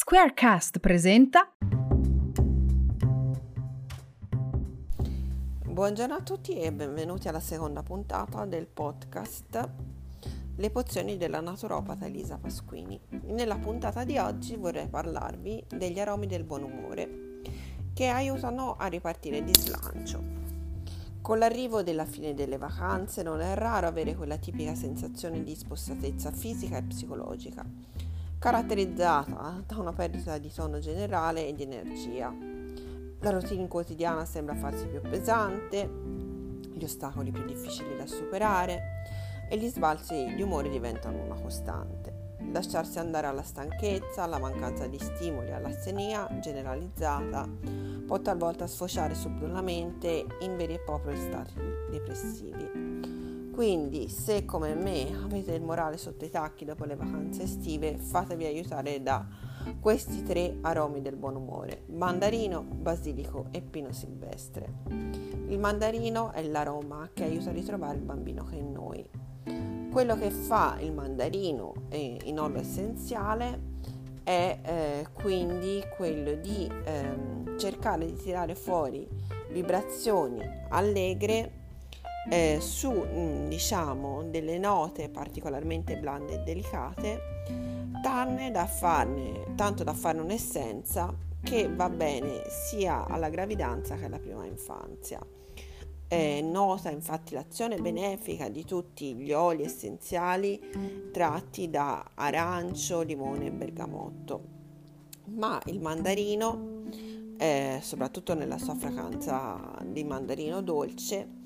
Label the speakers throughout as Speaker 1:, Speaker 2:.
Speaker 1: Squarecast presenta
Speaker 2: Buongiorno a tutti e benvenuti alla seconda puntata del podcast Le pozioni della naturopata Elisa Pasquini. Nella puntata di oggi vorrei parlarvi degli aromi del buon umore che aiutano a ripartire di slancio. Con l'arrivo della fine delle vacanze non è raro avere quella tipica sensazione di spostatezza fisica e psicologica caratterizzata da una perdita di tono generale e di energia. La routine quotidiana sembra farsi più pesante, gli ostacoli più difficili da superare e gli sbalzi di umore diventano una costante. Lasciarsi andare alla stanchezza, alla mancanza di stimoli, all'assenia generalizzata può talvolta sfociare subdolamente in veri e propri stati depressivi. Quindi, se come me avete il morale sotto i tacchi dopo le vacanze estive, fatevi aiutare da questi tre aromi del buon umore: mandarino, basilico e pino silvestre. Il mandarino è l'aroma che aiuta a ritrovare il bambino che è in noi. Quello che fa il mandarino in olio essenziale è eh, quindi quello di eh, cercare di tirare fuori vibrazioni allegre eh, su mm, diciamo delle note particolarmente blande e delicate da farne, tanto da farne un'essenza che va bene sia alla gravidanza che alla prima infanzia. È nota infatti l'azione benefica di tutti gli oli essenziali tratti da arancio, limone e bergamotto, ma il mandarino, eh, soprattutto nella sua fragranza di mandarino dolce,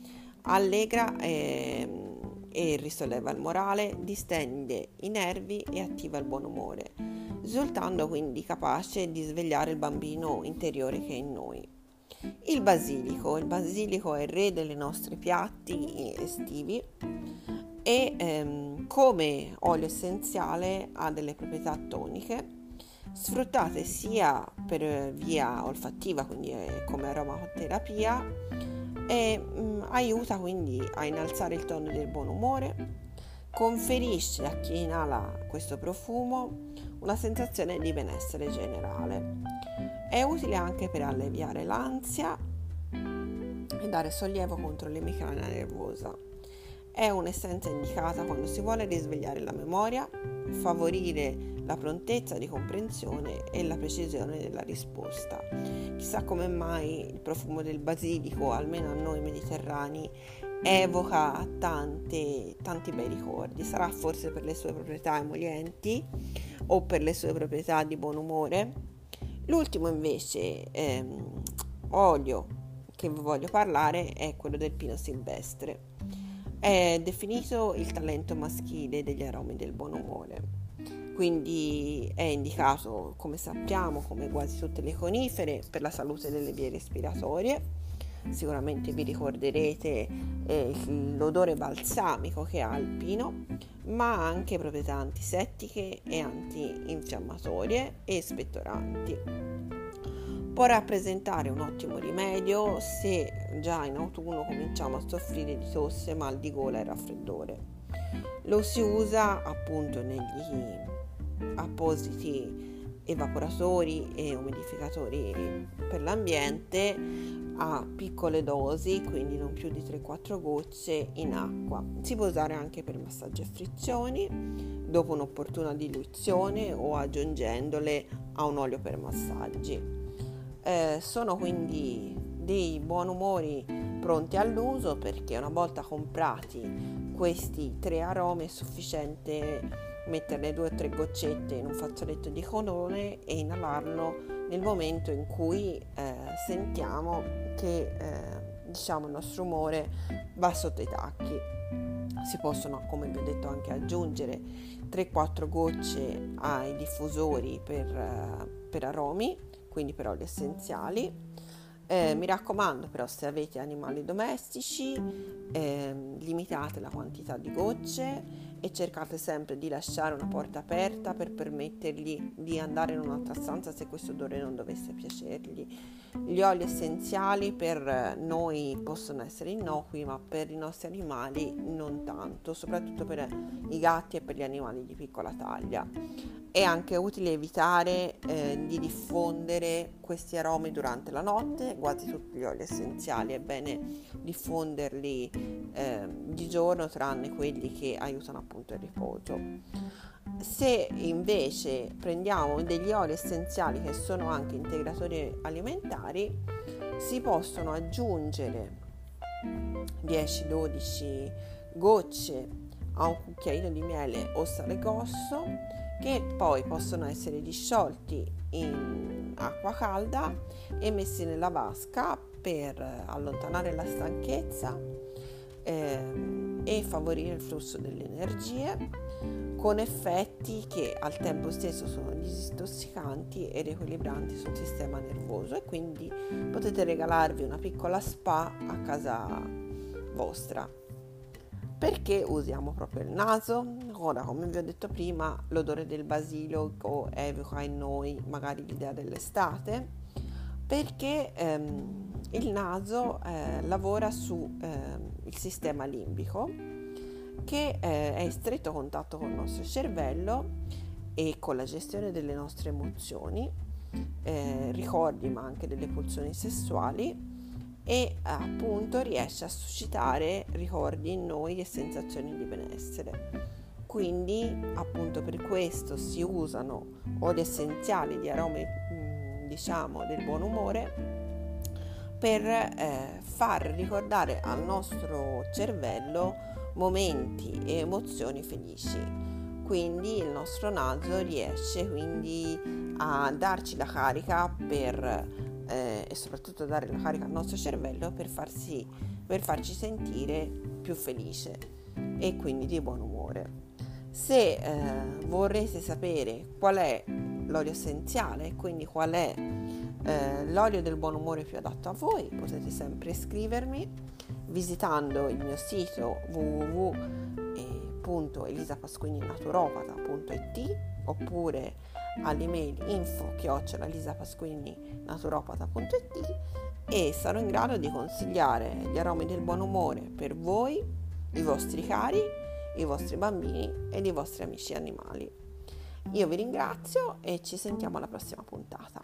Speaker 2: allegra e, ehm, e risolleva il morale, distende i nervi e attiva il buon umore, risultando quindi capace di svegliare il bambino interiore che è in noi. Il basilico, il basilico è il re dei nostri piatti estivi e ehm, come olio essenziale ha delle proprietà toniche sfruttate sia per via olfattiva, quindi come aromaterapia, e mh, mm, aiuta quindi a innalzare il tono del buon umore, conferisce a chi inala questo profumo una sensazione di benessere generale. È utile anche per alleviare l'ansia e dare sollievo contro l'emicrania nervosa. È un'essenza indicata quando si vuole risvegliare la memoria, favorire la prontezza di comprensione e la precisione della risposta. Chissà come mai il profumo del basilico, almeno a noi mediterranei, evoca tante, tanti bei ricordi. Sarà forse per le sue proprietà emolienti o per le sue proprietà di buon umore. L'ultimo invece ehm, olio che vi voglio parlare è quello del pino silvestre. È definito il talento maschile degli aromi del buon umore quindi è indicato, come sappiamo, come quasi tutte le conifere, per la salute delle vie respiratorie. Sicuramente vi ricorderete eh, l'odore balsamico che ha il pino, ma anche proprietà antisettiche e antinfiammatorie e spettoranti. Può rappresentare un ottimo rimedio se già in autunno cominciamo a soffrire di tosse, mal di gola e raffreddore. Lo si usa appunto negli appositi evaporatori e umidificatori per l'ambiente a piccole dosi, quindi non più di 3-4 gocce in acqua. Si può usare anche per massaggi e frizioni, dopo un'opportuna diluizione o aggiungendole a un olio per massaggi. Eh, sono quindi dei buoni umori pronti all'uso perché una volta comprati questi tre aromi è sufficiente metterne due o tre goccette in un fazzoletto di colore e inalarlo nel momento in cui eh, sentiamo che eh, diciamo il nostro umore va sotto i tacchi. Si possono, come vi ho detto, anche aggiungere 3-4 gocce ai diffusori per, eh, per aromi, quindi per oli essenziali eh, mi raccomando però se avete animali domestici eh, limitate la quantità di gocce e cercate sempre di lasciare una porta aperta per permettergli di andare in un'altra stanza se questo odore non dovesse piacergli. Gli oli essenziali per noi possono essere innocui ma per i nostri animali non tanto, soprattutto per i gatti e per gli animali di piccola taglia. È anche utile evitare eh, di diffondere questi aromi durante la notte, quasi tutti gli oli essenziali è bene diffonderli eh, di giorno tranne quelli che aiutano appunto il riposo. Se invece prendiamo degli oli essenziali che sono anche integratori alimentari, si possono aggiungere 10-12 gocce a un cucchiaino di miele o sale grosso che poi possono essere disciolti in acqua calda e messi nella vasca per allontanare la stanchezza eh, e favorire il flusso delle energie con effetti che al tempo stesso sono disintossicanti e riequilibranti sul sistema nervoso e quindi potete regalarvi una piccola spa a casa vostra. Perché usiamo proprio il naso? Ora, come vi ho detto prima, l'odore del basilico evoca in noi magari l'idea dell'estate, perché ehm, il naso eh, lavora sul eh, sistema limbico che eh, è in stretto contatto con il nostro cervello e con la gestione delle nostre emozioni, eh, ricordi ma anche delle pulsioni sessuali e appunto riesce a suscitare ricordi in noi e sensazioni di benessere. Quindi appunto per questo si usano oli essenziali di aromi mm, diciamo del buon umore per eh, far ricordare al nostro cervello momenti e emozioni felici. Quindi il nostro naso riesce quindi a darci la carica per eh, e soprattutto dare la carica al nostro cervello per, farsi, per farci sentire più felice e quindi di buon umore. Se eh, vorrete sapere qual è l'olio essenziale, quindi qual è eh, l'olio del buon umore più adatto a voi, potete sempre scrivermi visitando il mio sito www.elisapasquininaturopata.it oppure all'email info chiocciolalisapasquininaturopata.it e sarò in grado di consigliare gli aromi del buon umore per voi, i vostri cari, i vostri bambini ed i vostri amici animali. Io vi ringrazio e ci sentiamo alla prossima puntata.